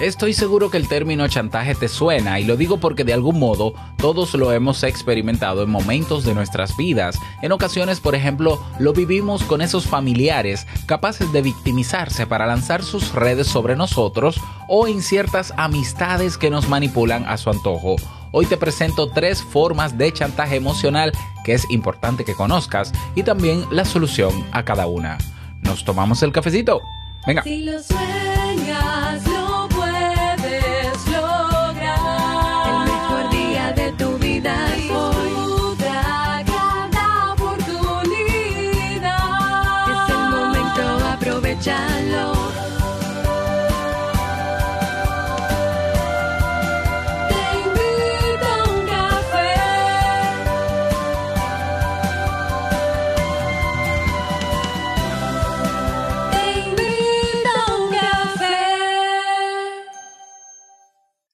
Estoy seguro que el término chantaje te suena y lo digo porque de algún modo todos lo hemos experimentado en momentos de nuestras vidas. En ocasiones, por ejemplo, lo vivimos con esos familiares capaces de victimizarse para lanzar sus redes sobre nosotros o en ciertas amistades que nos manipulan a su antojo. Hoy te presento tres formas de chantaje emocional que es importante que conozcas y también la solución a cada una. ¿Nos tomamos el cafecito? Venga. Si lo sueñas,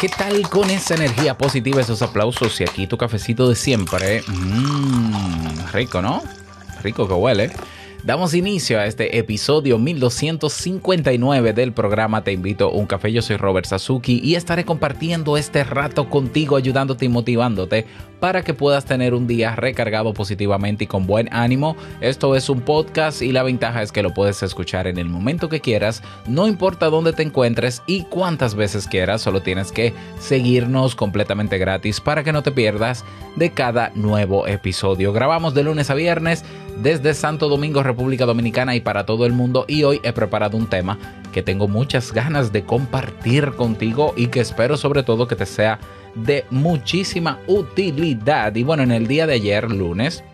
¿Qué tal con esa energía positiva, esos aplausos y aquí tu cafecito de siempre? Mmm, rico, ¿no? Rico que huele. Damos inicio a este episodio 1259 del programa Te invito a un café. Yo soy Robert Sasuki y estaré compartiendo este rato contigo, ayudándote y motivándote para que puedas tener un día recargado positivamente y con buen ánimo. Esto es un podcast y la ventaja es que lo puedes escuchar en el momento que quieras, no importa dónde te encuentres y cuántas veces quieras, solo tienes que seguirnos completamente gratis para que no te pierdas de cada nuevo episodio. Grabamos de lunes a viernes desde Santo Domingo, República Dominicana y para todo el mundo y hoy he preparado un tema que tengo muchas ganas de compartir contigo y que espero sobre todo que te sea de muchísima utilidad. Y bueno, en el día de ayer, lunes,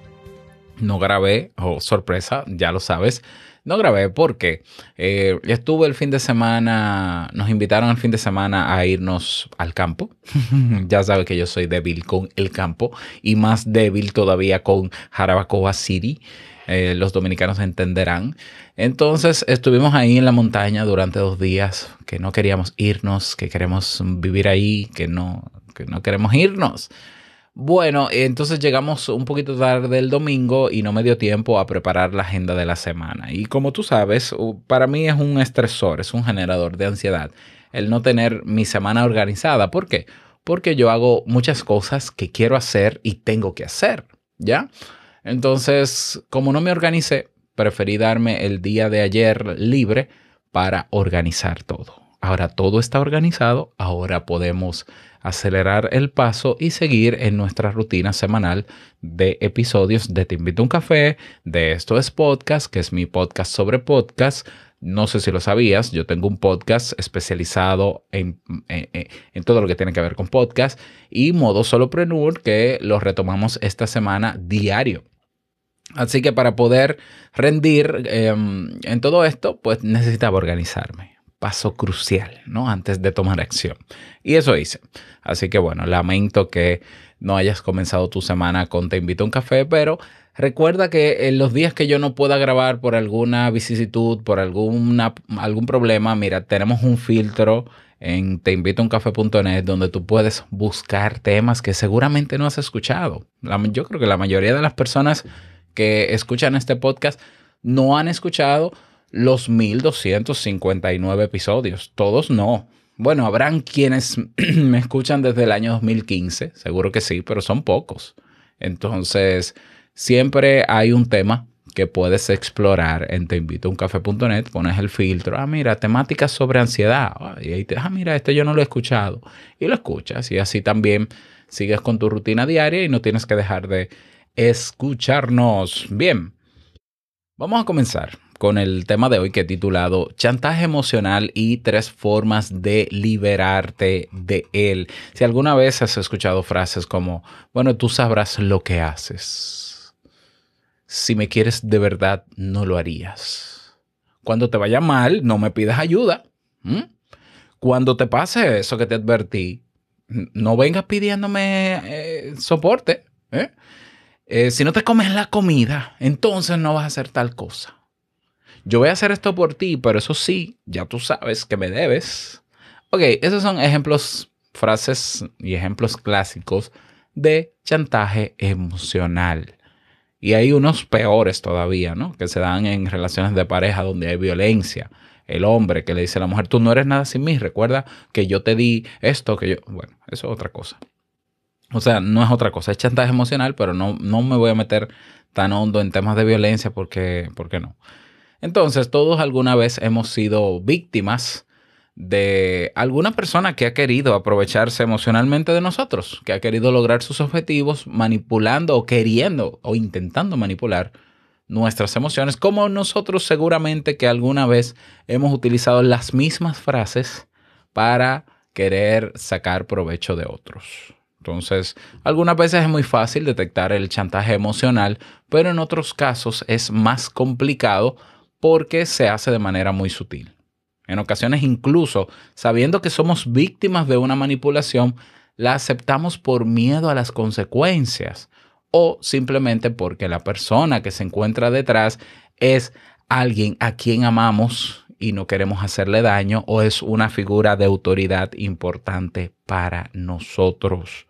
no grabé, oh sorpresa, ya lo sabes, no grabé porque eh, estuve el fin de semana, nos invitaron el fin de semana a irnos al campo. ya sabes que yo soy débil con el campo y más débil todavía con Jarabacoa City. Eh, los dominicanos entenderán. Entonces estuvimos ahí en la montaña durante dos días, que no queríamos irnos, que queremos vivir ahí, que no, que no queremos irnos. Bueno, entonces llegamos un poquito tarde el domingo y no me dio tiempo a preparar la agenda de la semana. Y como tú sabes, para mí es un estresor, es un generador de ansiedad el no tener mi semana organizada. ¿Por qué? Porque yo hago muchas cosas que quiero hacer y tengo que hacer, ¿ya? Entonces, como no me organicé, preferí darme el día de ayer libre para organizar todo. Ahora todo está organizado, ahora podemos acelerar el paso y seguir en nuestra rutina semanal de episodios de Te invito a un café, de Esto es Podcast, que es mi podcast sobre podcast. No sé si lo sabías, yo tengo un podcast especializado en, en, en todo lo que tiene que ver con podcast y modo solopreneur que lo retomamos esta semana diario. Así que para poder rendir eh, en todo esto, pues necesitaba organizarme. Paso crucial, ¿no? Antes de tomar acción. Y eso hice. Así que bueno, lamento que no hayas comenzado tu semana con Te invito a un café, pero recuerda que en los días que yo no pueda grabar por alguna vicisitud, por alguna, algún problema, mira, tenemos un filtro en teinvitouncafe.net donde tú puedes buscar temas que seguramente no has escuchado. Yo creo que la mayoría de las personas que escuchan este podcast no han escuchado los 1259 episodios. Todos no. Bueno, habrán quienes me escuchan desde el año 2015, seguro que sí, pero son pocos. Entonces, siempre hay un tema que puedes explorar en teinvitouncafe.net, pones el filtro, ah, mira, temáticas sobre ansiedad, y ahí te, ah, mira, este yo no lo he escuchado, y lo escuchas, y así también sigues con tu rutina diaria y no tienes que dejar de escucharnos. Bien, vamos a comenzar con el tema de hoy que he titulado Chantaje emocional y tres formas de liberarte de él. Si alguna vez has escuchado frases como, bueno, tú sabrás lo que haces. Si me quieres de verdad, no lo harías. Cuando te vaya mal, no me pidas ayuda. Cuando te pase eso que te advertí, no vengas pidiéndome eh, soporte. ¿eh? Eh, si no te comes la comida, entonces no vas a hacer tal cosa. Yo voy a hacer esto por ti, pero eso sí, ya tú sabes que me debes. Ok, esos son ejemplos, frases y ejemplos clásicos de chantaje emocional. Y hay unos peores todavía, ¿no? Que se dan en relaciones de pareja donde hay violencia. El hombre que le dice a la mujer, tú no eres nada sin mí, recuerda que yo te di esto, que yo... Bueno, eso es otra cosa. O sea, no es otra cosa, es chantaje emocional, pero no, no me voy a meter tan hondo en temas de violencia porque, porque no. Entonces, todos alguna vez hemos sido víctimas de alguna persona que ha querido aprovecharse emocionalmente de nosotros, que ha querido lograr sus objetivos manipulando o queriendo o intentando manipular nuestras emociones, como nosotros seguramente que alguna vez hemos utilizado las mismas frases para querer sacar provecho de otros. Entonces, algunas veces es muy fácil detectar el chantaje emocional, pero en otros casos es más complicado porque se hace de manera muy sutil. En ocasiones incluso, sabiendo que somos víctimas de una manipulación, la aceptamos por miedo a las consecuencias o simplemente porque la persona que se encuentra detrás es alguien a quien amamos y no queremos hacerle daño o es una figura de autoridad importante para nosotros.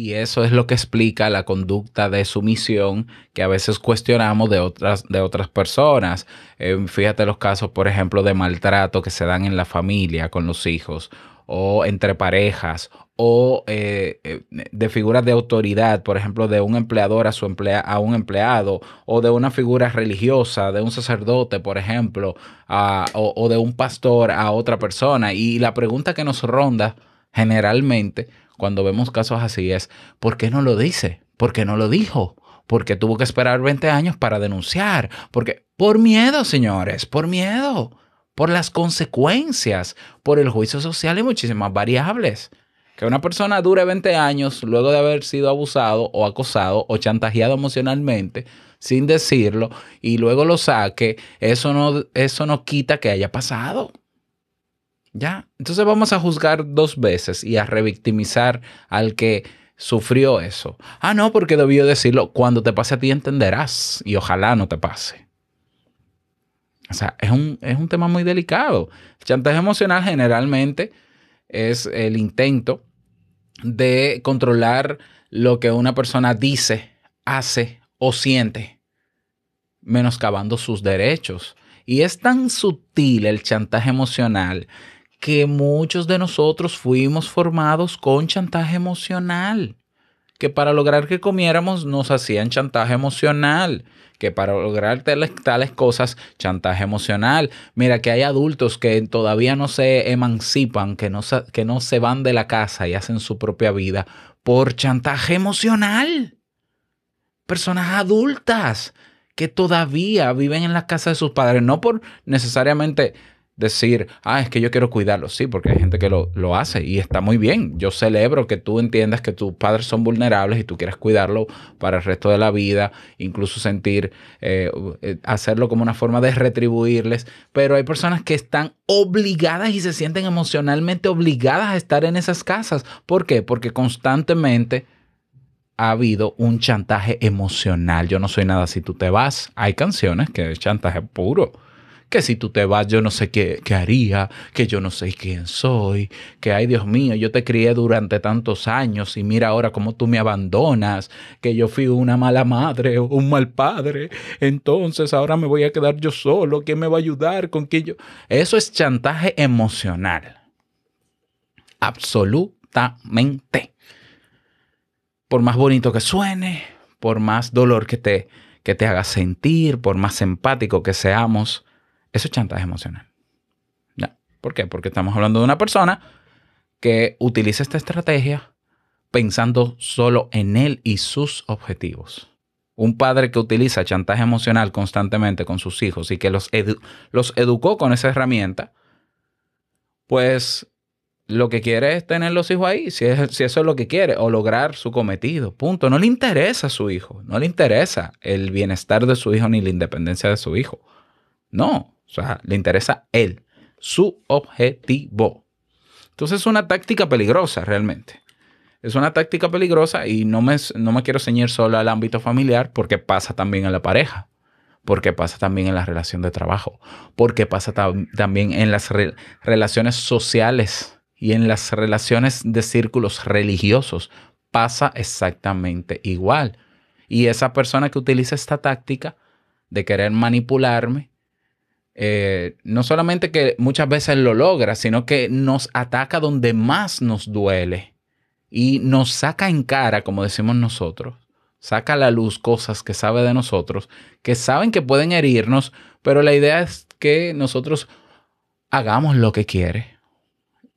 Y eso es lo que explica la conducta de sumisión que a veces cuestionamos de otras, de otras personas. Eh, fíjate los casos, por ejemplo, de maltrato que se dan en la familia con los hijos o entre parejas o eh, eh, de figuras de autoridad, por ejemplo, de un empleador a, su emplea a un empleado o de una figura religiosa, de un sacerdote, por ejemplo, a- o, o de un pastor a otra persona. Y la pregunta que nos ronda generalmente cuando vemos casos así es, ¿por qué no lo dice? ¿Por qué no lo dijo? Porque tuvo que esperar 20 años para denunciar. Porque por miedo, señores, por miedo, por las consecuencias, por el juicio social y muchísimas variables. Que una persona dure 20 años luego de haber sido abusado o acosado o chantajeado emocionalmente sin decirlo y luego lo saque, eso no, eso no quita que haya pasado. Entonces vamos a juzgar dos veces y a revictimizar al que sufrió eso. Ah, no, porque debió decirlo. Cuando te pase a ti entenderás y ojalá no te pase. O sea, es un, es un tema muy delicado. El chantaje emocional generalmente es el intento de controlar lo que una persona dice, hace o siente, menoscabando sus derechos. Y es tan sutil el chantaje emocional que muchos de nosotros fuimos formados con chantaje emocional. Que para lograr que comiéramos nos hacían chantaje emocional. Que para lograr tales, cosas, chantaje emocional. Mira que hay adultos que todavía no se emancipan, que no se, que no se van de la casa y hacen su propia vida por chantaje emocional. Personas adultas que todavía viven en la casa de sus padres, no por necesariamente decir, ah, es que yo quiero cuidarlos. Sí, porque hay gente que lo, lo hace y está muy bien. Yo celebro que tú entiendas que tus padres son vulnerables y tú quieres cuidarlo para el resto de la vida, incluso sentir, eh, eh, hacerlo como una forma de retribuirles. Pero hay personas que están obligadas y se sienten emocionalmente obligadas a estar en esas casas. ¿Por qué? Porque constantemente ha habido un chantaje emocional. Yo no soy nada si tú te vas. Hay canciones que es chantaje puro. Que si tú te vas yo no sé qué, qué haría, que yo no sé quién soy, que ay Dios mío, yo te crié durante tantos años y mira ahora cómo tú me abandonas, que yo fui una mala madre o un mal padre, entonces ahora me voy a quedar yo solo, ¿quién me va a ayudar? ¿Con quién yo? Eso es chantaje emocional. Absolutamente por más bonito que suene, por más dolor que te, que te haga sentir, por más empático que seamos, eso es chantaje emocional. ¿Por qué? Porque estamos hablando de una persona que utiliza esta estrategia pensando solo en él y sus objetivos. Un padre que utiliza chantaje emocional constantemente con sus hijos y que los educó con esa herramienta, pues lo que quiere es tener los hijos ahí, si, es, si eso es lo que quiere, o lograr su cometido. Punto. No le interesa a su hijo, no le interesa el bienestar de su hijo ni la independencia de su hijo. No, o sea, le interesa él, su objetivo. Entonces es una táctica peligrosa realmente. Es una táctica peligrosa y no me, no me quiero ceñir solo al ámbito familiar porque pasa también en la pareja, porque pasa también en la relación de trabajo, porque pasa tam- también en las re- relaciones sociales y en las relaciones de círculos religiosos. Pasa exactamente igual. Y esa persona que utiliza esta táctica de querer manipularme, eh, no solamente que muchas veces lo logra, sino que nos ataca donde más nos duele y nos saca en cara, como decimos nosotros, saca a la luz cosas que sabe de nosotros, que saben que pueden herirnos, pero la idea es que nosotros hagamos lo que quiere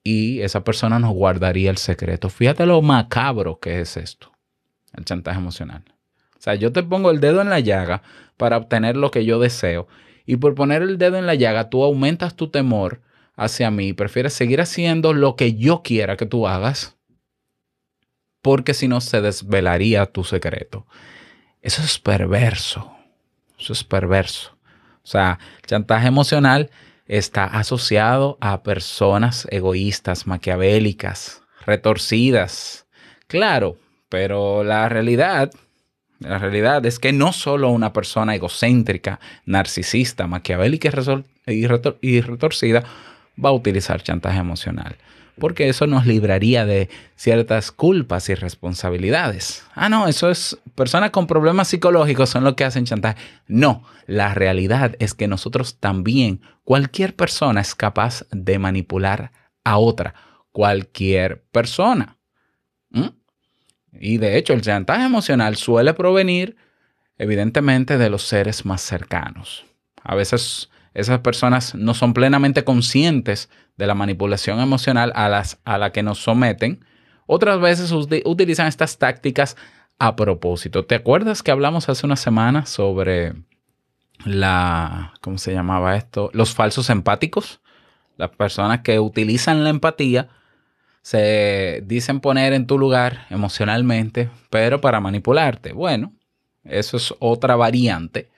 y esa persona nos guardaría el secreto. Fíjate lo macabro que es esto, el chantaje emocional. O sea, yo te pongo el dedo en la llaga para obtener lo que yo deseo y por poner el dedo en la llaga tú aumentas tu temor hacia mí y prefieres seguir haciendo lo que yo quiera que tú hagas porque si no se desvelaría tu secreto. Eso es perverso. Eso es perverso. O sea, el chantaje emocional está asociado a personas egoístas, maquiavélicas, retorcidas. Claro, pero la realidad, la realidad es que no solo una persona egocéntrica, narcisista, maquiavélica y retorcida va a utilizar chantaje emocional porque eso nos libraría de ciertas culpas y responsabilidades. Ah, no, eso es personas con problemas psicológicos son los que hacen chantaje. No, la realidad es que nosotros también, cualquier persona es capaz de manipular a otra, cualquier persona. Y de hecho, el chantaje emocional suele provenir evidentemente de los seres más cercanos. A veces esas personas no son plenamente conscientes de la manipulación emocional a, las, a la que nos someten. Otras veces uti- utilizan estas tácticas a propósito. ¿Te acuerdas que hablamos hace una semana sobre la, ¿cómo se llamaba esto? Los falsos empáticos. Las personas que utilizan la empatía se dicen poner en tu lugar emocionalmente, pero para manipularte. Bueno, eso es otra variante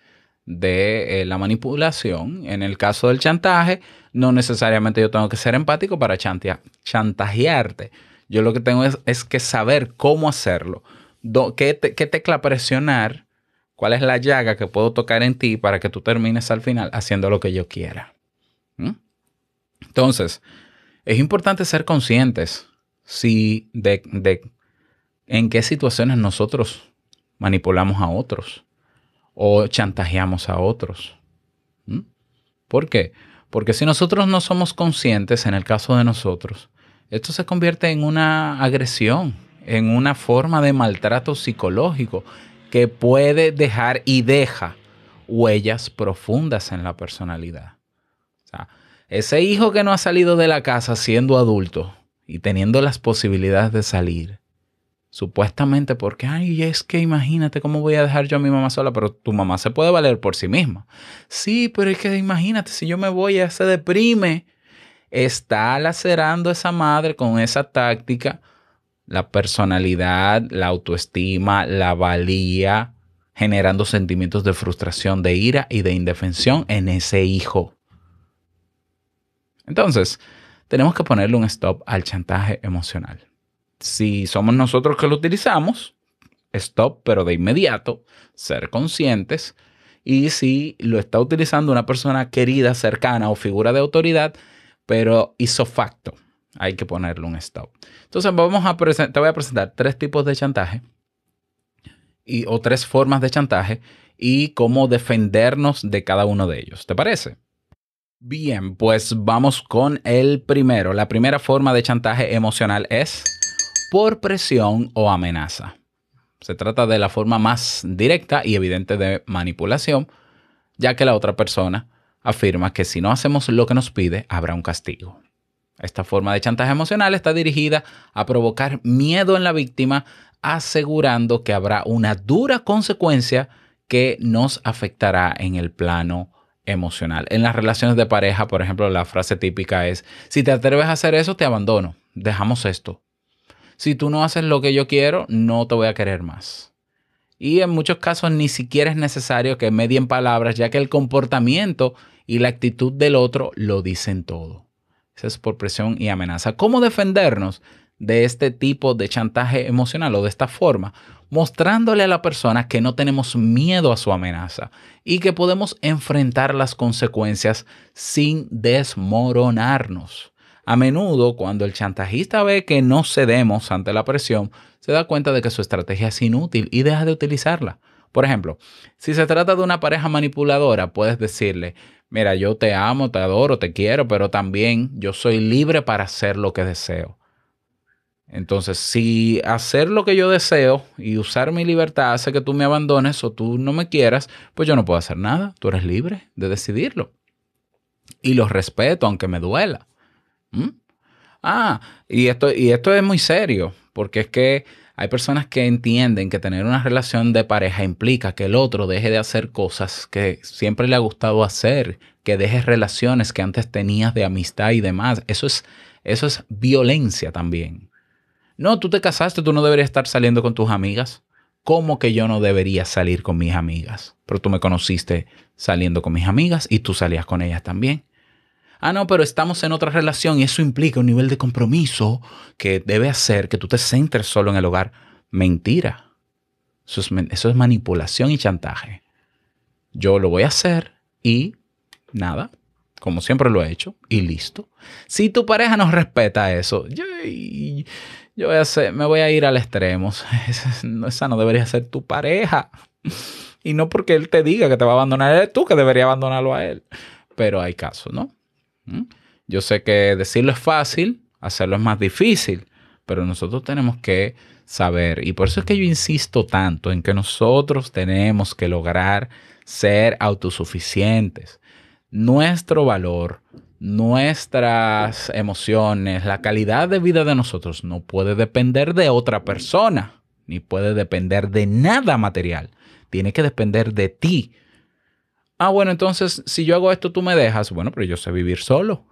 de eh, la manipulación. En el caso del chantaje, no necesariamente yo tengo que ser empático para chantajearte. Yo lo que tengo es, que saber cómo hacerlo, qué tecla presionar, cuál es la llaga que puedo tocar en ti para que tú termines al final haciendo lo que yo quiera. ¿Mm? Entonces, es importante ser conscientes si de, de en qué situaciones nosotros manipulamos a otros o chantajeamos a otros. ¿Mm? ¿Por qué? Porque si nosotros no somos conscientes, en el caso de nosotros, esto se convierte en una agresión, en una forma de maltrato psicológico que puede dejar y deja huellas profundas en la personalidad. Ese hijo que no ha salido de la casa siendo adulto y teniendo las posibilidades de salir, supuestamente porque, ay, es que imagínate cómo voy a dejar yo a mi mamá sola, pero tu mamá se puede valer por sí misma. Sí, pero es que imagínate, si yo me voy, ella se deprime. Está lacerando esa madre con esa táctica la personalidad, la autoestima, la valía, generando sentimientos de frustración, de ira y de indefensión en ese hijo. Entonces, tenemos que ponerle un stop al chantaje emocional. Si somos nosotros que lo utilizamos, stop, pero de inmediato, ser conscientes. Y si lo está utilizando una persona querida, cercana o figura de autoridad, pero hizo facto, hay que ponerle un stop. Entonces, vamos a te voy a presentar tres tipos de chantaje y, o tres formas de chantaje y cómo defendernos de cada uno de ellos. ¿Te parece? Bien, pues vamos con el primero. La primera forma de chantaje emocional es por presión o amenaza. Se trata de la forma más directa y evidente de manipulación, ya que la otra persona afirma que si no hacemos lo que nos pide, habrá un castigo. Esta forma de chantaje emocional está dirigida a provocar miedo en la víctima, asegurando que habrá una dura consecuencia que nos afectará en el plano emocional. En las relaciones de pareja, por ejemplo, la frase típica es, si te atreves a hacer eso, te abandono, dejamos esto. Si tú no haces lo que yo quiero, no te voy a querer más. Y en muchos casos ni siquiera es necesario que medien palabras, ya que el comportamiento y la actitud del otro lo dicen todo. Esa es por presión y amenaza. ¿Cómo defendernos de este tipo de chantaje emocional o de esta forma? Mostrándole a la persona que no tenemos miedo a su amenaza y que podemos enfrentar las consecuencias sin desmoronarnos. A menudo, cuando el chantajista ve que no cedemos ante la presión, se da cuenta de que su estrategia es inútil y deja de utilizarla. Por ejemplo, si se trata de una pareja manipuladora, puedes decirle, mira, yo te amo, te adoro, te quiero, pero también yo soy libre para hacer lo que deseo. Entonces, si hacer lo que yo deseo y usar mi libertad hace que tú me abandones o tú no me quieras, pues yo no puedo hacer nada. Tú eres libre de decidirlo. Y lo respeto, aunque me duela. ¿Mm? Ah, y esto, y esto es muy serio, porque es que hay personas que entienden que tener una relación de pareja implica que el otro deje de hacer cosas que siempre le ha gustado hacer, que deje relaciones que antes tenías de amistad y demás. Eso es, eso es violencia también. No, tú te casaste, tú no deberías estar saliendo con tus amigas. ¿Cómo que yo no debería salir con mis amigas? Pero tú me conociste saliendo con mis amigas y tú salías con ellas también. Ah, no, pero estamos en otra relación y eso implica un nivel de compromiso que debe hacer que tú te centres solo en el hogar. Mentira. Eso es, manipulación y chantaje. Yo lo voy a hacer y nada, como siempre lo he hecho, y listo. Si tu pareja no respeta eso, yo voy a hacer, me voy a ir al extremo. Esa no debería ser tu pareja. Y no porque él te diga que te va a abandonar, eres tú que debería abandonarlo a él. Pero hay casos, ¿no? ¿Mm? Yo sé que decirlo es fácil, hacerlo es más difícil, pero nosotros tenemos que saber, y por eso es que yo insisto tanto en que nosotros tenemos que lograr ser autosuficientes. Nuestro valor, nuestras emociones, la calidad de vida de nosotros no puede depender de otra persona, ni puede depender de nada material. Tiene que depender de ti Ah, bueno, entonces si yo hago esto, tú me dejas. Bueno, pero yo sé vivir solo.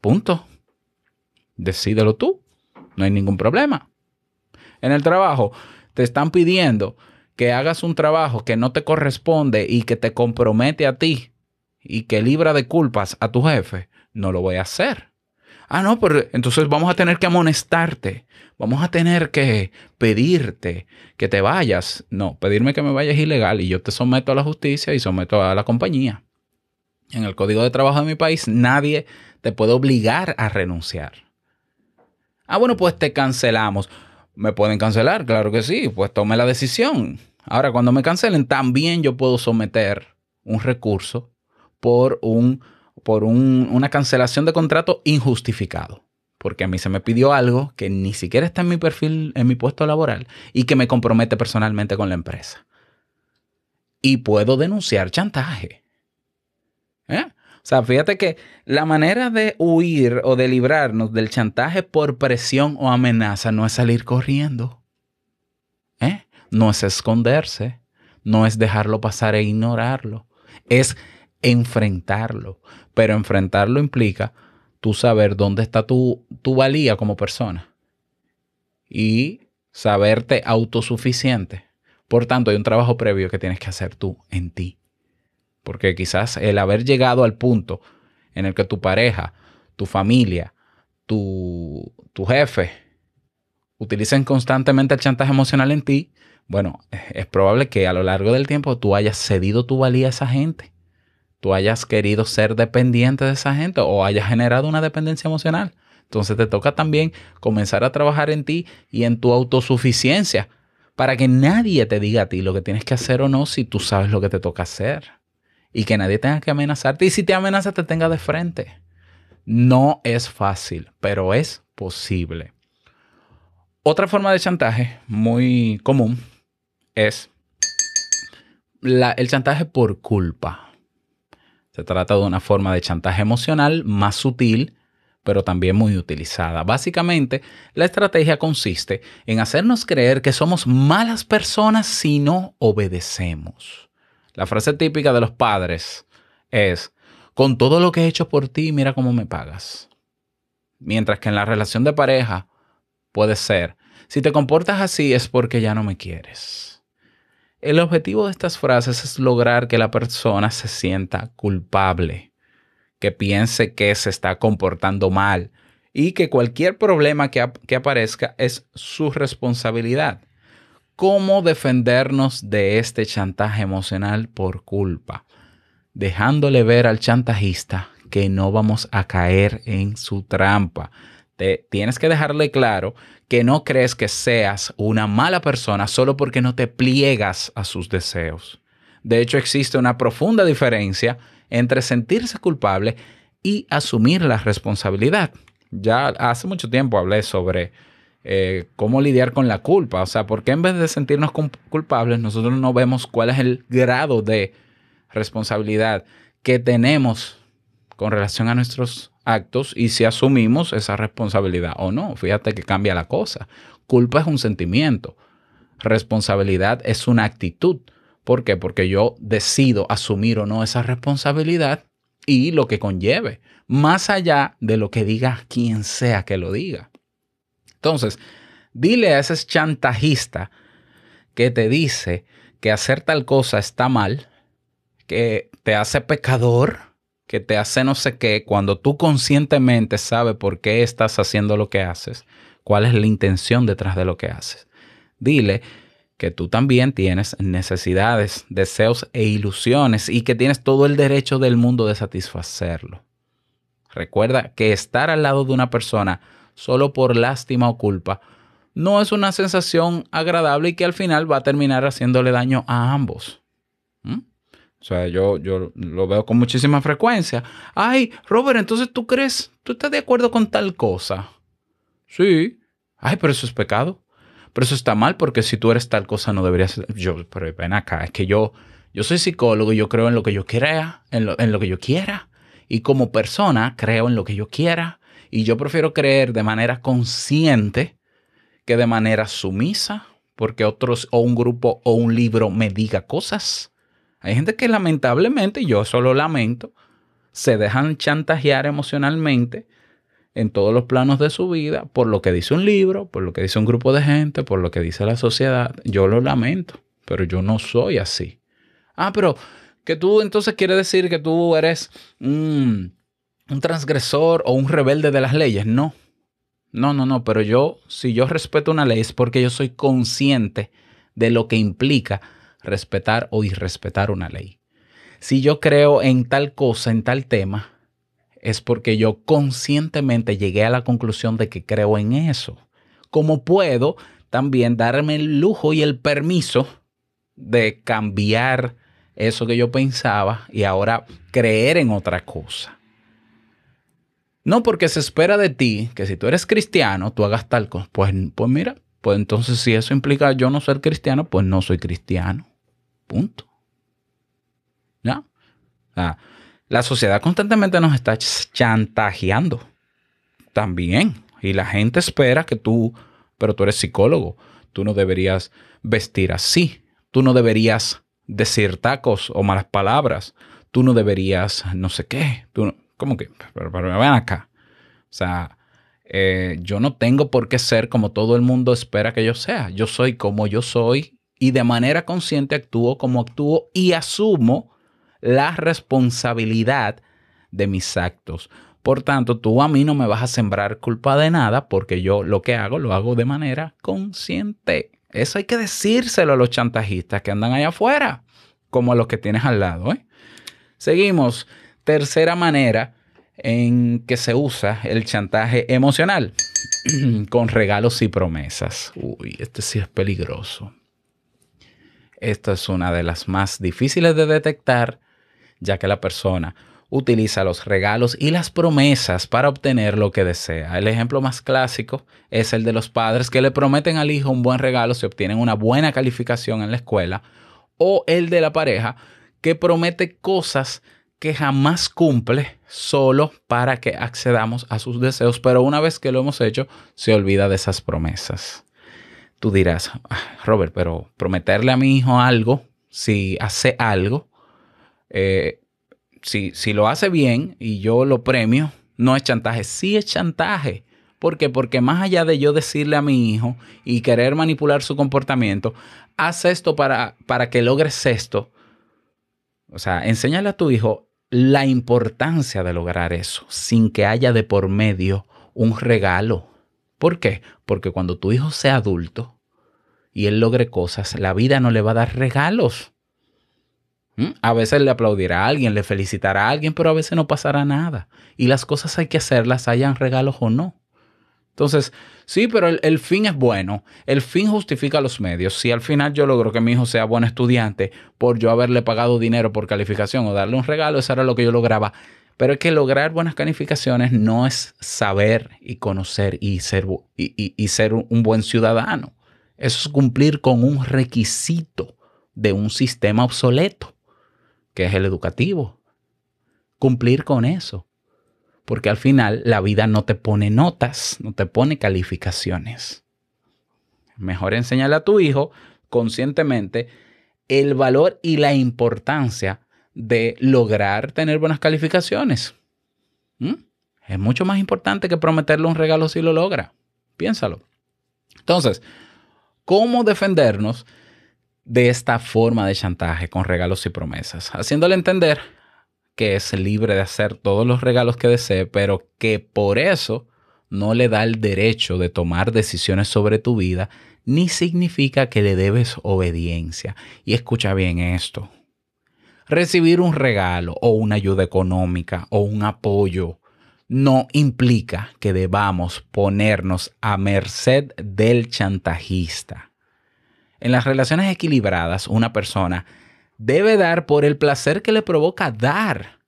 Punto. Decídelo tú. No hay ningún problema. En el trabajo te están pidiendo que hagas un trabajo que no te corresponde y que te compromete a ti y que libra de culpas a tu jefe. No lo voy a hacer. Ah, no, pero entonces vamos a tener que amonestarte. Vamos a tener que pedirte que te vayas. No, pedirme que me vayas es ilegal y yo te someto a la justicia y someto a la compañía. En el código de trabajo de mi país nadie te puede obligar a renunciar. Ah, bueno, pues te cancelamos. ¿Me pueden cancelar? Claro que sí, pues tome la decisión. Ahora, cuando me cancelen, también yo puedo someter un recurso por un por una cancelación de contrato injustificado. Porque a mí se me pidió algo que ni siquiera está en mi perfil, en mi puesto laboral y que me compromete personalmente con la empresa. Y puedo denunciar chantaje. ¿Eh? O sea, fíjate que la manera de huir o de librarnos del chantaje por presión o amenaza no es salir corriendo. ¿Eh? No es esconderse. No es dejarlo pasar e ignorarlo. Es enfrentarlo. Pero enfrentarlo implica tú saber dónde está tu, tu valía como persona y saberte autosuficiente. Por tanto, hay un trabajo previo que tienes que hacer tú en ti. Porque quizás el haber llegado al punto en el que tu pareja, tu familia, tu, tu jefe utilicen constantemente el chantaje emocional en ti, bueno, es probable que a lo largo del tiempo tú hayas cedido tu valía a esa gente tú hayas querido ser dependiente de esa gente o hayas generado una dependencia emocional. Entonces te toca también comenzar a trabajar en ti y en tu autosuficiencia para que nadie te diga a ti lo que tienes que hacer o no si tú sabes lo que te toca hacer. Y que nadie tenga que amenazarte. Y si te amenaza, te tenga de frente. No es fácil, pero es posible. Otra forma de chantaje muy común es el chantaje por culpa. Se trata de una forma de chantaje emocional más sutil, pero también muy utilizada. Básicamente, la estrategia consiste en hacernos creer que somos malas personas si no obedecemos. La frase típica de los padres es, con todo lo que he hecho por ti, mira cómo me pagas. Mientras que en la relación de pareja puede ser, si te comportas así es porque ya no me quieres. El objetivo de estas frases es lograr que la persona se sienta culpable, que piense que se está comportando mal y que cualquier problema que, que aparezca es su responsabilidad. ¿Cómo defendernos de este chantaje emocional por culpa? Dejándole ver al chantajista que no vamos a caer en su trampa. Tienes que dejarle claro que no crees que seas una mala persona solo porque no te pliegas a sus deseos. De hecho, existe una profunda diferencia entre sentirse culpable y asumir la responsabilidad. Ya hace mucho tiempo hablé sobre eh, cómo lidiar con la culpa. O sea, porque en vez de sentirnos culpables, nosotros no vemos cuál es el grado de responsabilidad que tenemos con relación a nuestros actos y si asumimos esa responsabilidad o no. Fíjate que cambia la cosa. Culpa es un sentimiento. Responsabilidad es una actitud. ¿Por qué? Porque yo decido asumir o no esa responsabilidad y lo que conlleve, más allá de lo que diga quien sea que lo diga. Entonces, dile a ese chantajista que te dice que hacer tal cosa está mal, que te hace pecador, que te hace no sé qué, cuando tú conscientemente sabes por qué estás haciendo lo que haces, cuál es la intención detrás de lo que haces. Dile que tú también tienes necesidades, deseos e ilusiones y que tienes todo el derecho del mundo de satisfacerlo. Recuerda que estar al lado de una persona solo por lástima o culpa no es una sensación agradable y que al final va a terminar haciéndole daño a ambos. O sea, yo, yo lo veo con muchísima frecuencia. Ay, Robert, entonces tú crees, tú estás de acuerdo con tal cosa. Sí. Ay, pero eso es pecado. Pero eso está mal porque si tú eres tal cosa no deberías. Yo, pero ven acá, es que yo, yo soy psicólogo y yo creo en lo que yo crea, en lo, en lo que yo quiera. Y como persona creo en lo que yo quiera. Y yo prefiero creer de manera consciente que de manera sumisa, porque otros o un grupo o un libro me diga cosas. Hay gente que lamentablemente, yo eso lo lamento, se dejan chantajear emocionalmente en todos los planos de su vida por lo que dice un libro, por lo que dice un grupo de gente, por lo que dice la sociedad. Yo lo lamento, pero yo no soy así. Ah, pero que tú entonces quiere decir que tú eres un, un transgresor o un rebelde de las leyes. No, no, no, no, pero yo, si yo respeto una ley es porque yo soy consciente de lo que implica respetar o irrespetar una ley. Si yo creo en tal cosa, en tal tema, es porque yo conscientemente llegué a la conclusión de que creo en eso. Como puedo también darme el lujo y el permiso de cambiar eso que yo pensaba y ahora creer en otra cosa. No porque se espera de ti que si tú eres cristiano, tú hagas tal cosa. Pues, pues mira, pues entonces si eso implica yo no ser cristiano, pues no soy cristiano. Punto. ¿Ya? La sociedad constantemente nos está ch- chantajeando. También. Y la gente espera que tú, pero tú eres psicólogo, tú no deberías vestir así. Tú no deberías decir tacos o malas palabras. Tú no deberías no sé qué. Tú ¿Cómo que? Pero, pero ven acá. O sea, eh, yo no tengo por qué ser como todo el mundo espera que yo sea. Yo soy como yo soy y de manera consciente actúo como actúo y asumo la responsabilidad de mis actos. Por tanto, tú a mí no me vas a sembrar culpa de nada porque yo lo que hago lo hago de manera consciente. Eso hay que decírselo a los chantajistas que andan allá afuera, como a los que tienes al lado. ¿eh? Seguimos. Tercera manera en que se usa el chantaje emocional con regalos y promesas. Uy, este sí es peligroso. Esta es una de las más difíciles de detectar, ya que la persona utiliza los regalos y las promesas para obtener lo que desea. El ejemplo más clásico es el de los padres que le prometen al hijo un buen regalo si obtienen una buena calificación en la escuela, o el de la pareja que promete cosas que jamás cumple solo para que accedamos a sus deseos, pero una vez que lo hemos hecho, se olvida de esas promesas. Tú dirás, "Ah, Robert, pero prometerle a mi hijo algo, si hace algo, eh, si, si lo hace bien y yo lo premio, no es chantaje, sí es chantaje. ¿Por qué? Porque más allá de yo decirle a mi hijo y querer manipular su comportamiento, haz esto para, para que logres esto. O sea, enséñale a tu hijo la importancia de lograr eso sin que haya de por medio un regalo. ¿Por qué? Porque cuando tu hijo sea adulto y él logre cosas, la vida no le va a dar regalos. ¿Mm? A veces le aplaudirá a alguien, le felicitará a alguien, pero a veces no pasará nada. Y las cosas hay que hacerlas, hayan regalos o no. Entonces, sí, pero el, el, fin es bueno. El fin justifica los medios. Si al final yo logro que mi hijo sea buen estudiante por yo haberle pagado dinero por calificación o darle un regalo, eso era lo que yo lograba. Pero es que lograr buenas calificaciones no es saber y conocer y ser, y, ser un buen ciudadano. Eso es cumplir con un requisito de un sistema obsoleto, que es el educativo. Cumplir con eso porque al final la vida no te pone notas, no te pone calificaciones. Mejor enseñarle a tu hijo conscientemente el valor y la importancia de lograr tener buenas calificaciones. ¿Mm? Es mucho más importante que prometerle un regalo si lo logra. Piénsalo. Entonces, ¿cómo defendernos de esta forma de chantaje con regalos y promesas? Haciéndole entender que es libre de hacer todos los regalos que desee, pero que por eso no le da el derecho de tomar decisiones sobre tu vida, ni significa que le debes obediencia. Y escucha bien esto. Recibir un regalo o una ayuda económica o un apoyo no implica que debamos ponernos a merced del chantajista. En las relaciones equilibradas, una persona debe dar por el placer que le provoca dar.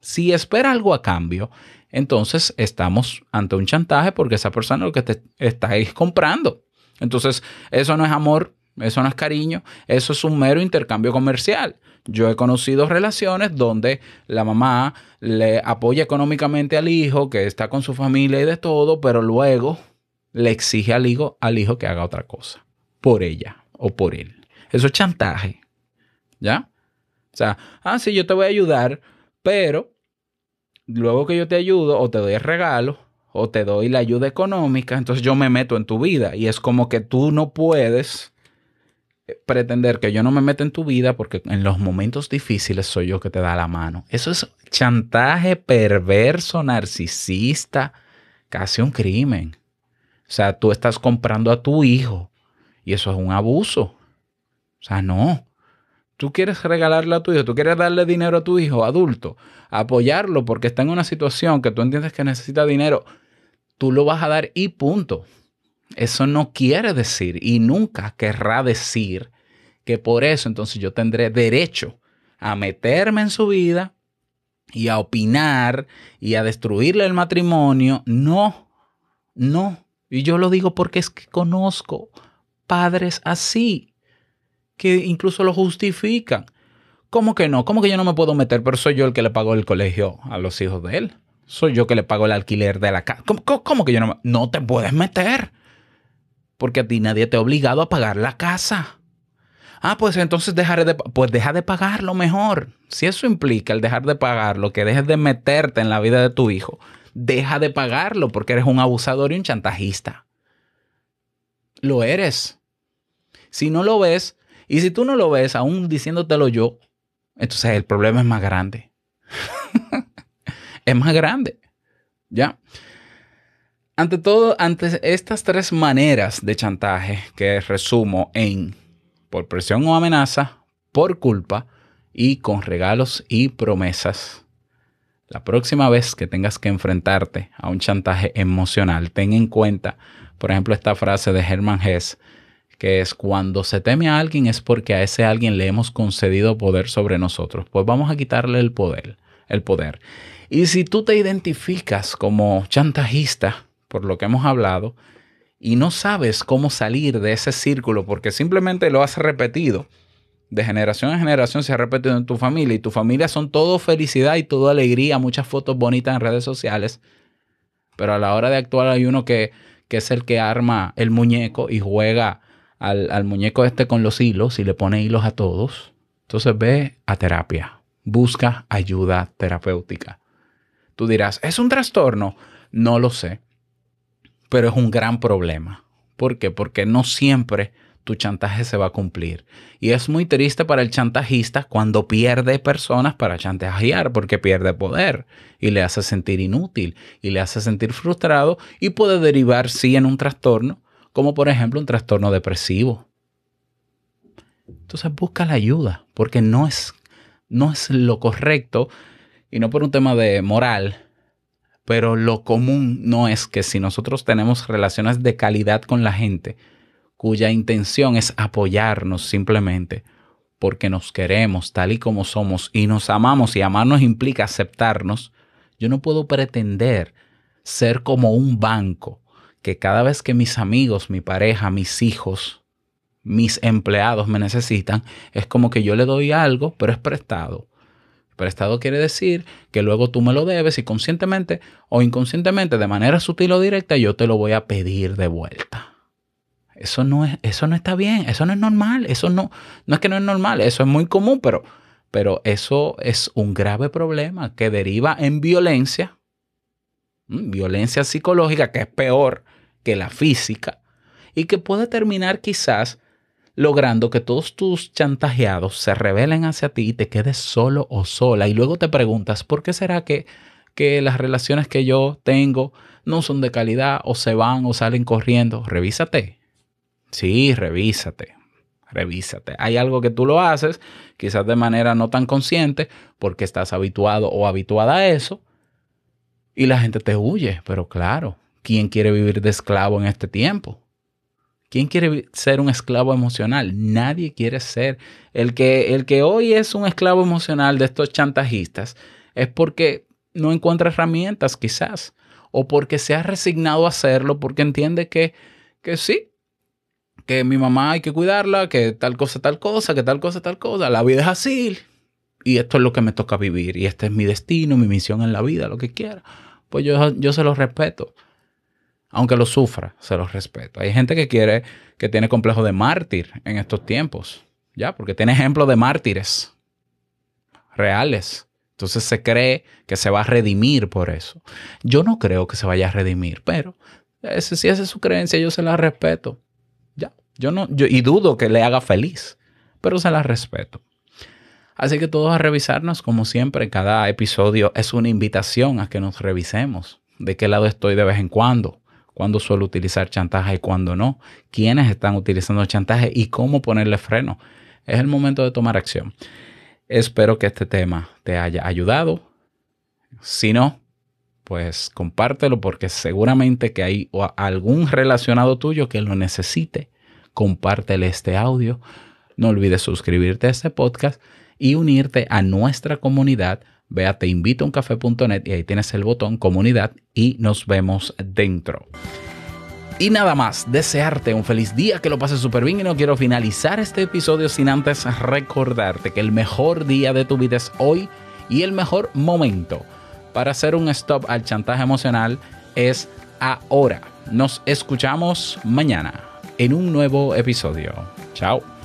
Si espera algo a cambio, entonces estamos ante un chantaje porque esa persona lo que te estáis comprando. Entonces, eso no es amor, eso no es cariño, eso es un mero intercambio comercial. Yo he conocido relaciones donde la mamá le apoya económicamente al hijo, que está con su familia y de todo, pero luego le exige al hijo, al hijo que haga otra cosa por ella o por él. Eso es chantaje. ¿Ya? O sea, ah, sí, yo te voy a ayudar, pero luego que yo te ayudo, o te doy el regalo, o te doy la ayuda económica, entonces yo me meto en tu vida. Y es como que tú no puedes pretender que yo no me meta en tu vida porque en los momentos difíciles soy yo que te da la mano. Eso es chantaje perverso, narcisista, casi un crimen. O sea, tú estás comprando a tu hijo y eso es un abuso. O sea, no. Tú quieres regalarle a tu hijo, tú quieres darle dinero a tu hijo adulto, apoyarlo porque está en una situación que tú entiendes que necesita dinero, tú lo vas a dar y punto. Eso no quiere decir y nunca querrá decir que por eso entonces yo tendré derecho a meterme en su vida y a opinar y a destruirle el matrimonio. No, no. Y yo lo digo porque es que conozco padres así que incluso lo justifican. ¿Cómo que no? ¿Cómo que yo no me puedo meter? Pero soy yo el que le pago el colegio a los hijos de él. Soy yo que le pago el alquiler de la casa. ¿Cómo, cómo, cómo que yo no me... No te puedes meter. Porque a ti nadie te ha obligado a pagar la casa. Ah, pues entonces dejaré de... Pues deja de pagarlo mejor. Si eso implica el dejar de pagarlo, que dejes de meterte en la vida de tu hijo, deja de pagarlo porque eres un abusador y un chantajista. Lo eres. Si no lo ves, y si tú no lo ves, aún diciéndotelo yo, entonces el problema es más grande. es más grande. ¿Ya? Ante todo, ante estas tres maneras de chantaje que resumo en por presión o amenaza, por culpa y con regalos y promesas. La próxima vez que tengas que enfrentarte a un chantaje emocional, ten en cuenta, por ejemplo, esta frase de Hermann Hesse, que es cuando se teme a alguien es porque a ese alguien le hemos concedido poder sobre nosotros. Pues vamos a quitarle el poder, el poder. Y si tú te identificas como chantajista, por lo que hemos hablado, y no sabes cómo salir de ese círculo porque simplemente lo has repetido, de generación en generación se ha repetido en tu familia y tu familia son todo felicidad y todo alegría, muchas fotos bonitas en redes sociales, pero a la hora de actuar hay uno que, que es el que arma el muñeco y juega al, muñeco este con los hilos y le pone hilos a todos, entonces ve a terapia, busca ayuda terapéutica. Tú dirás, ¿es un trastorno? No lo sé, pero es un gran problema. ¿Por qué? Porque no siempre tu chantaje se va a cumplir. Y es muy triste para el chantajista cuando pierde personas para chantajear porque pierde poder y le hace sentir inútil y le hace sentir frustrado y puede derivar sí en un trastorno, como por ejemplo un trastorno depresivo. Entonces busca la ayuda porque no es, no es lo correcto y no por un tema de moral, pero lo común no es que si nosotros tenemos relaciones de calidad con la gente, cuya intención es apoyarnos simplemente porque nos queremos tal y como somos y nos amamos y amarnos implica aceptarnos, yo no puedo pretender ser como un banco que cada vez que mis amigos, mi pareja, mis hijos, mis empleados me necesitan, es como que yo le doy algo, pero es prestado. Prestado quiere decir que luego tú me lo debes y conscientemente o inconscientemente, de manera sutil o directa, yo te lo voy a pedir de vuelta. Eso no, es, eso no está bien, eso no es normal, eso no, no es que no es normal, eso es muy común, pero, pero eso es un grave problema que deriva en violencia, violencia psicológica, que es peor que la física, y que puede terminar quizás logrando que todos tus chantajeados se rebelen hacia ti y te quedes solo o sola. Y luego te preguntas, ¿por qué será que, que las relaciones que yo tengo no son de calidad o se van o salen corriendo? Revísate. Sí, revísate. Revísate. Hay algo que tú lo haces, quizás de manera no tan consciente, porque estás habituado o habituada a eso, y la gente te huye. Pero claro, ¿quién quiere vivir de esclavo en este tiempo? ¿Quién quiere ser un esclavo emocional? Nadie quiere ser. El que, el que hoy es un esclavo emocional de estos chantajistas es porque no encuentra herramientas quizás, o porque se ha resignado a hacerlo, porque entiende que, que sí, que mi mamá hay que cuidarla, que tal cosa, tal cosa, que tal cosa, tal cosa. La vida es así. Y esto es lo que me toca vivir. Y este es mi destino, mi misión en la vida, lo que quiera. Pues yo, yo se lo respeto. Aunque lo sufra, se los respeto. Hay gente que quiere, que tiene complejo de mártir en estos tiempos. Ya, porque tiene ejemplos de mártires reales. Entonces se cree que se va a redimir por eso. Yo no creo que se vaya a redimir, pero ese, si esa es su creencia, yo se la respeto. Yo no, yo, y dudo que le haga feliz, pero se la respeto. Así que todos a revisarnos, como siempre, cada episodio es una invitación a que nos revisemos. De qué lado estoy de vez en cuando, cuándo suelo utilizar chantaje y cuándo no, quiénes están utilizando chantaje y cómo ponerle freno. Es el momento de tomar acción. Espero que este tema te haya ayudado. Si no, pues compártelo porque seguramente que hay algún relacionado tuyo que lo necesite compártele este audio. No olvides suscribirte a este podcast y unirte a nuestra comunidad. Ve a teinvitouncafe.net y ahí tienes el botón comunidad y nos vemos dentro. Y nada más, desearte un feliz día, que lo pases súper bien y no quiero finalizar este episodio sin antes recordarte que el mejor día de tu vida es hoy y el mejor momento para hacer un stop al chantaje emocional es ahora. Nos escuchamos mañana en un nuevo episodio. Chao.